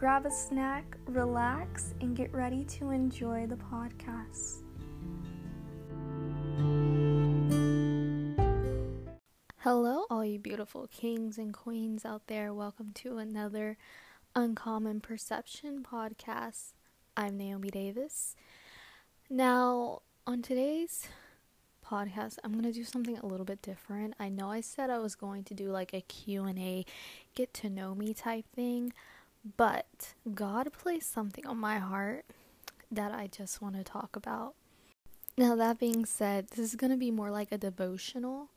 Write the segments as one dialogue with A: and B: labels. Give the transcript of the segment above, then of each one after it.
A: grab a snack, relax, and get ready to enjoy the podcast. Hello, all you beautiful kings and queens out there. Welcome to another Uncommon Perception podcast. I'm Naomi Davis. Now, on today's podcast, I'm going to do something a little bit different. I know I said I was going to do like a Q&A, get to know me type thing, but God placed something on my heart that I just want to talk about. Now, that being said, this is going to be more like a devotional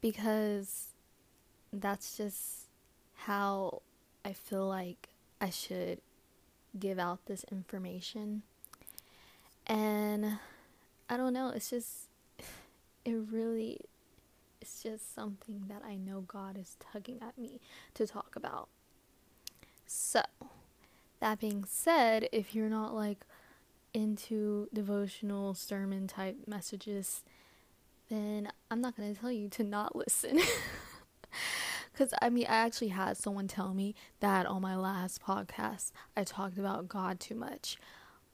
A: because that's just how I feel like I should give out this information. And I don't know, it's just, it really, it's just something that I know God is tugging at me to talk about. So, that being said, if you're not like into devotional sermon type messages, then I'm not going to tell you to not listen. Because I mean, I actually had someone tell me that on my last podcast I talked about God too much.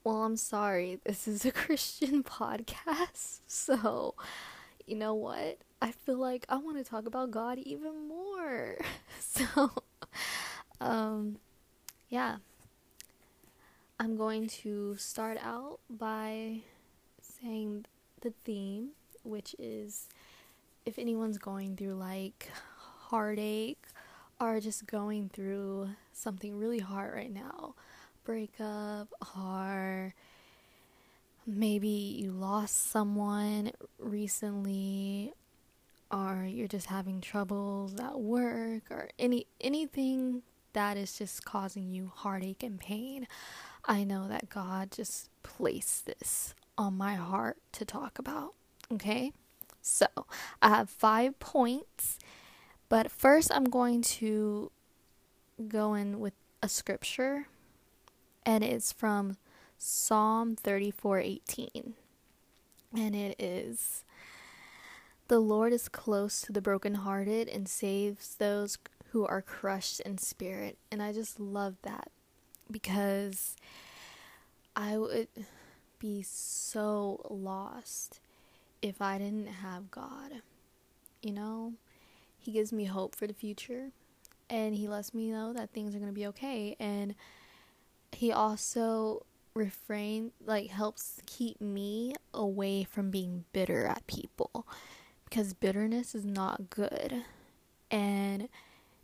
A: Well, I'm sorry, this is a Christian podcast, so you know what? I feel like I want to talk about God even more. So, um, yeah. I'm going to start out by saying the theme, which is if anyone's going through like heartache or just going through something really hard right now breakup or maybe you lost someone recently or you're just having troubles at work or any anything that is just causing you heartache and pain, I know that God just placed this on my heart to talk about. Okay? So, I have five points, but first I'm going to go in with a scripture, and it's from Psalm 34:18. And it is The Lord is close to the brokenhearted and saves those who are crushed in spirit. And I just love that because I would be so lost if I didn't have God. You know, He gives me hope for the future and He lets me know that things are going to be okay. And He also refrain like helps keep me away from being bitter at people because bitterness is not good and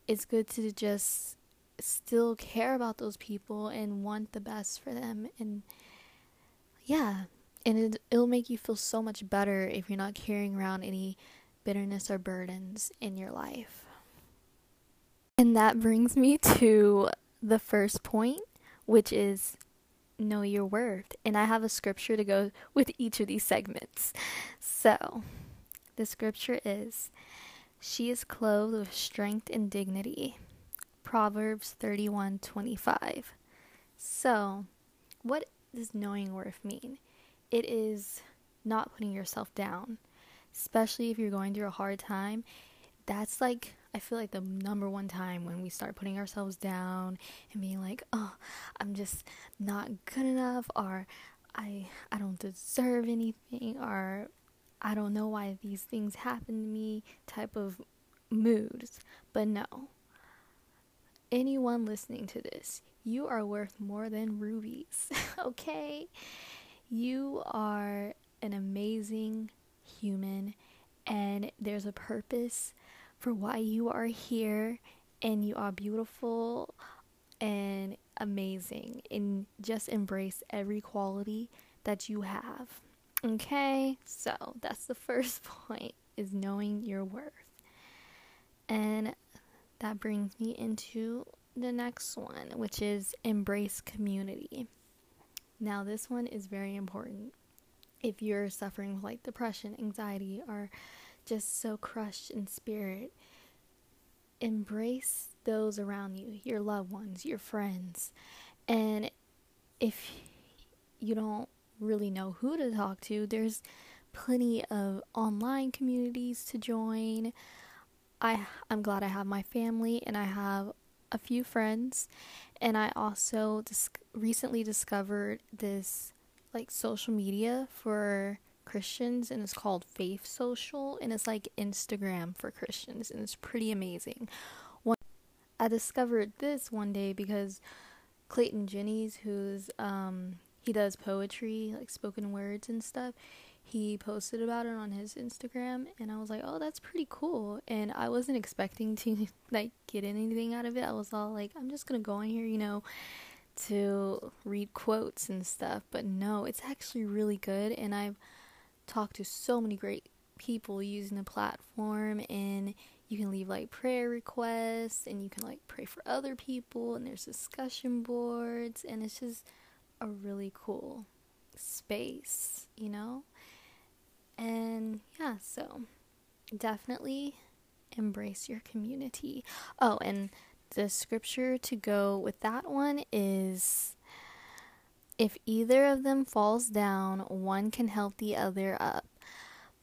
A: it's good to just still care about those people and want the best for them. And yeah and it, it'll make you feel so much better if you're not carrying around any bitterness or burdens in your life. And that brings me to the first point which is know your worth. And i have a scripture to go with each of these segments. So the scripture is she is clothed with strength and dignity. Proverbs 31:25. So, what does knowing worth mean? It is not putting yourself down, especially if you're going through a hard time. That's like I feel like the number one time when we start putting ourselves down and being like, "Oh, I'm just not good enough," or "I I don't deserve anything," or I don't know why these things happen to me type of moods. But no. Anyone listening to this, you are worth more than rubies, okay? You are an amazing human, and there's a purpose for why you are here, and you are beautiful and amazing. And just embrace every quality that you have. Okay, so that's the first point is knowing your worth. And that brings me into the next one, which is embrace community. Now, this one is very important. If you're suffering with like depression, anxiety, or just so crushed in spirit, embrace those around you, your loved ones, your friends. And if you don't really know who to talk to, there's plenty of online communities to join. I I'm glad I have my family and I have a few friends And I also dis- recently discovered this like social media for Christians and it's called Faith Social and it's like Instagram for Christians and it's pretty amazing. One I discovered this one day because Clayton Jennings who's um he does poetry, like spoken words and stuff. He posted about it on his Instagram and I was like, "Oh, that's pretty cool." And I wasn't expecting to like get anything out of it. I was all like, "I'm just going to go in here, you know, to read quotes and stuff." But no, it's actually really good and I've talked to so many great people using the platform and you can leave like prayer requests and you can like pray for other people and there's discussion boards and it's just a really cool space, you know? And yeah, so definitely embrace your community. Oh, and the scripture to go with that one is if either of them falls down, one can help the other up.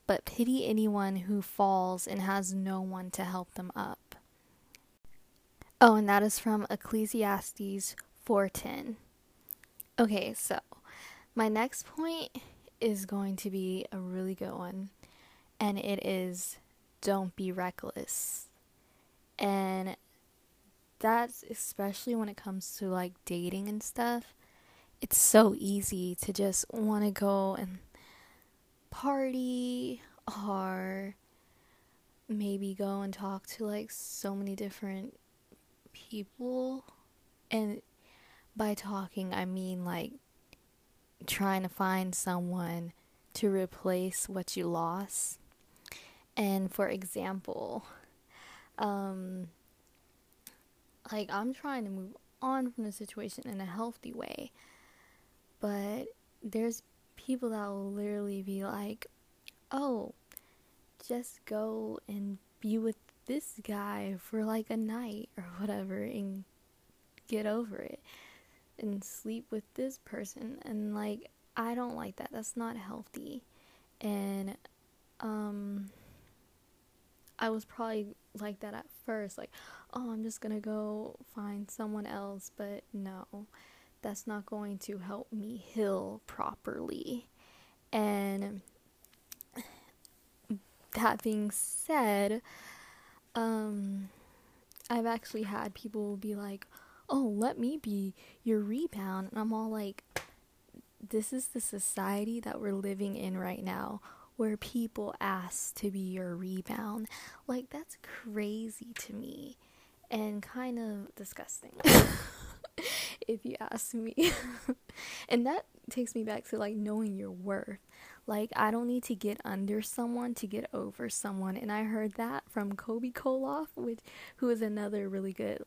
A: But pity anyone who falls and has no one to help them up. Oh, and that is from Ecclesiastes 4:10. Okay, so my next point is going to be a really good one, and it is don't be reckless. And that's especially when it comes to like dating and stuff. It's so easy to just want to go and party or maybe go and talk to like so many different people. And by talking, I mean like trying to find someone to replace what you lost. And for example, um, like I'm trying to move on from the situation in a healthy way, but there's people that will literally be like, oh, just go and be with this guy for like a night or whatever and get over it and sleep with this person and like I don't like that. That's not healthy. And um I was probably like that at first like oh, I'm just going to go find someone else, but no. That's not going to help me heal properly. And that being said, um I've actually had people be like, oh, let me be your rebound. And I'm all like, this is the society that we're living in right now where people ask to be your rebound. Like, that's crazy to me and kind of disgusting. if you ask me. and that takes me back to like knowing your worth. Like I don't need to get under someone to get over someone. And I heard that from Kobe Koloff, which who is another really good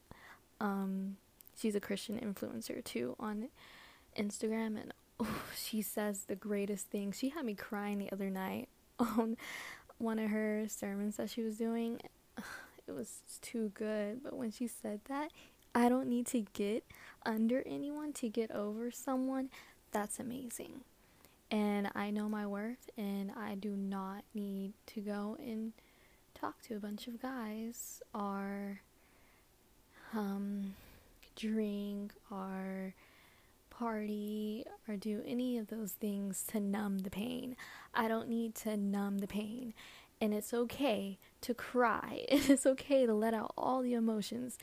A: um she's a Christian influencer too on Instagram and oh, she says the greatest things. She had me crying the other night on one of her sermons that she was doing. It was too good, but when she said that, I don't need to get under anyone to get over someone. That's amazing. And I know my worth, and I do not need to go and talk to a bunch of guys or um drink or party or do any of those things to numb the pain. I don't need to numb the pain. And it's okay to cry. It's okay to let out all the emotions.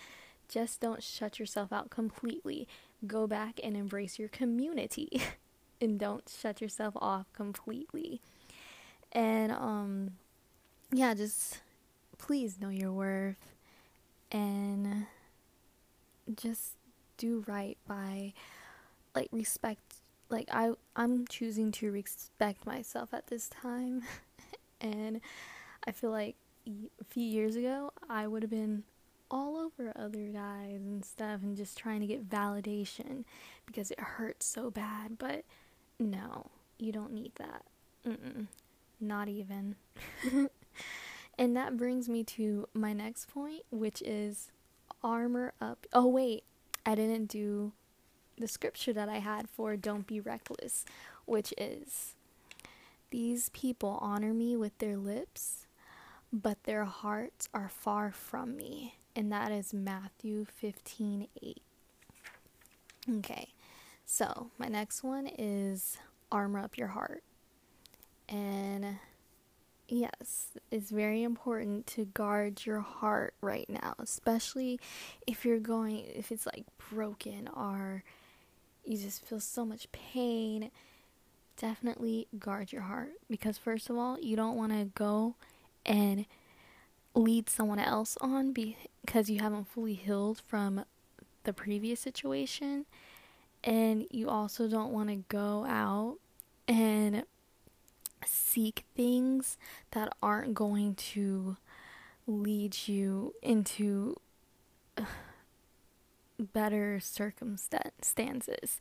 A: Just don't shut yourself out completely. Go back and embrace your community. and don't shut yourself off completely. And um yeah, just please know your worth and just do right by like respect like I I'm choosing to respect myself at this time. And I feel like a few years ago I would have been all over other guys and stuff and just trying to get validation because it hurts so bad. But no you don't need that. Mm-mm. not even. And that brings me to my next point which is armor up. Oh, wait, I didn't do the scripture that I had for don't be reckless, which is these people honor me with their lips, but their hearts are far from me. And that is Matthew 15 8. Okay, so my next one is armor up your heart. And yes, it's very important to guard your heart right now, especially if you're going, if it's like broken or you just feel so much pain. Definitely guard your heart because, first of all, you don't want to go and lead someone else on because you haven't fully healed from the previous situation. And you also don't want to go out and seek things that aren't going to lead you into better circumstances.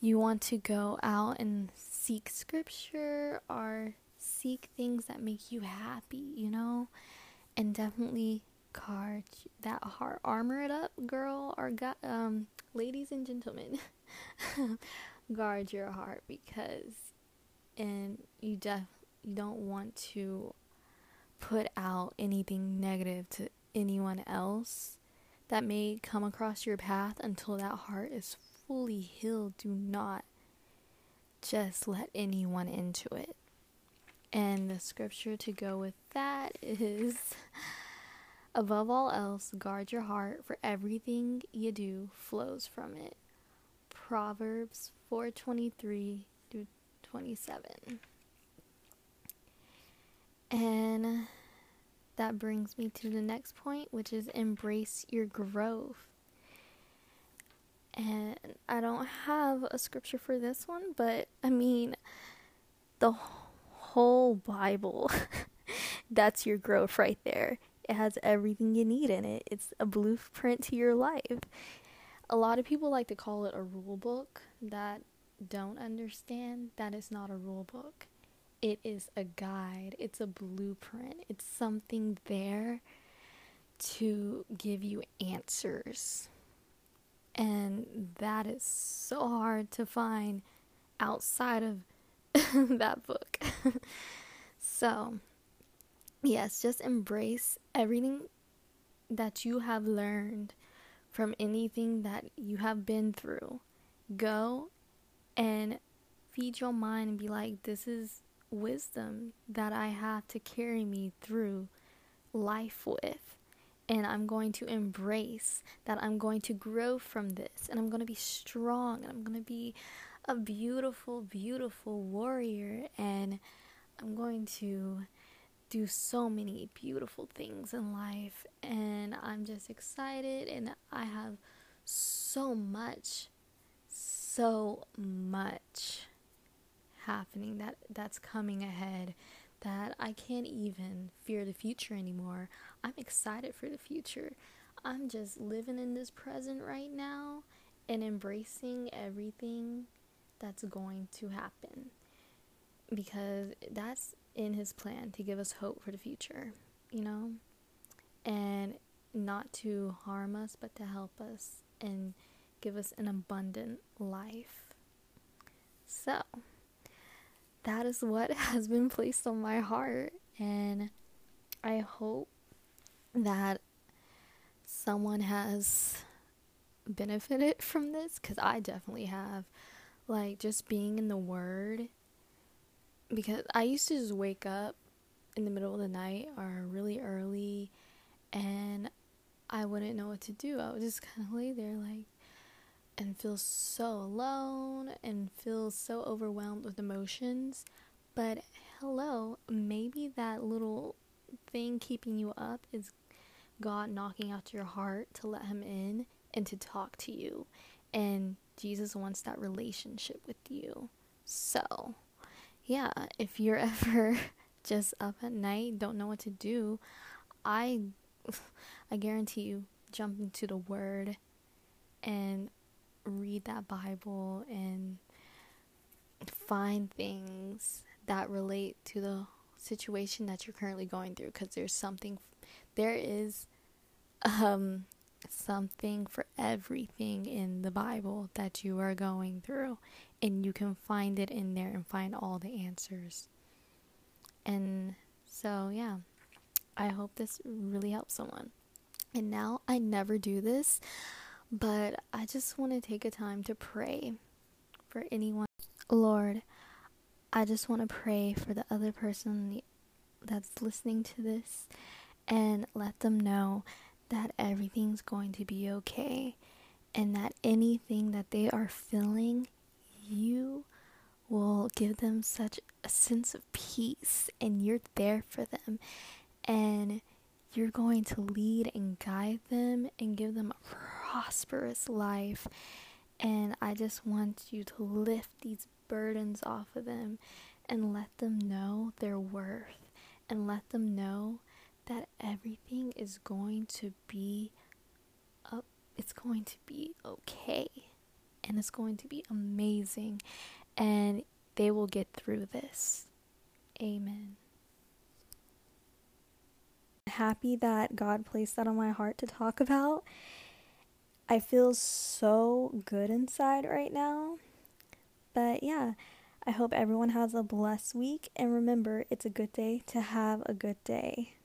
A: You want to go out and seek scripture or seek things that make you happy, you know? And definitely guard that heart. Armor it up, girl, or got um ladies and gentlemen. guard your heart because and you def you don't want to put out anything negative to anyone else that may come across your path until that heart is fully healed. Do not just let anyone into it. And the scripture to go with that is above all else, guard your heart, for everything you do flows from it. Proverbs 423 through 27. And that brings me to the next point, which is embrace your growth. And I don't have a scripture for this one, but I mean, the whole Bible, that's your growth right there. It has everything you need in it, it's a blueprint to your life. A lot of people like to call it a rule book that don't understand that it's not a rule book. It is a guide, it's a blueprint, it's something there to give you answers. And that is so hard to find outside of that book. so, yes, just embrace everything that you have learned from anything that you have been through. Go and feed your mind and be like, this is wisdom that I have to carry me through life with. And I'm going to embrace that. I'm going to grow from this. And I'm going to be strong. And I'm going to be a beautiful, beautiful warrior. And I'm going to do so many beautiful things in life. And I'm just excited. And I have so much so much happening that that's coming ahead that I can't even fear the future anymore. I'm excited for the future. I'm just living in this present right now and embracing everything that's going to happen because that's in his plan to give us hope for the future, you know? And not to harm us, but to help us and give us an abundant life. So, that is what has been placed on my heart, and I hope that someone has benefited from this because I definitely have. Like, just being in the Word, because I used to just wake up in the middle of the night or really early and I wouldn't know what to do. I would just kind of lay there, like, and feel so alone and feel so overwhelmed with emotions. But hello, maybe that little thing keeping you up is God knocking out your heart to let Him in and to talk to you. And Jesus wants that relationship with you. So, yeah, if you're ever just up at night, don't know what to do, I I guarantee you jump into the word and read that Bible and find things that relate to the situation that you're currently going through because there's something there is um something for everything in the Bible that you are going through and you can find it in there and find all the answers. And so yeah, I hope this really helps someone. And now I never do this, But I just want to take a time to pray for anyone. Lord, I just want to pray for the other person that's listening to this and let them know that everything's going to be okay and that anything that they are feeling, you will give them such a sense of peace and you're there for them and you're going to lead and guide them and give them a prosperous life and I just want you to lift these burdens off of them and let them know their worth and let them know that everything is going to be up it's going to be okay and it's going to be amazing and they will get through this. Amen. Happy that God placed that on my heart to talk about. I feel so good inside right now. But yeah, I hope everyone has a blessed week. And remember, it's a good day to have a good day.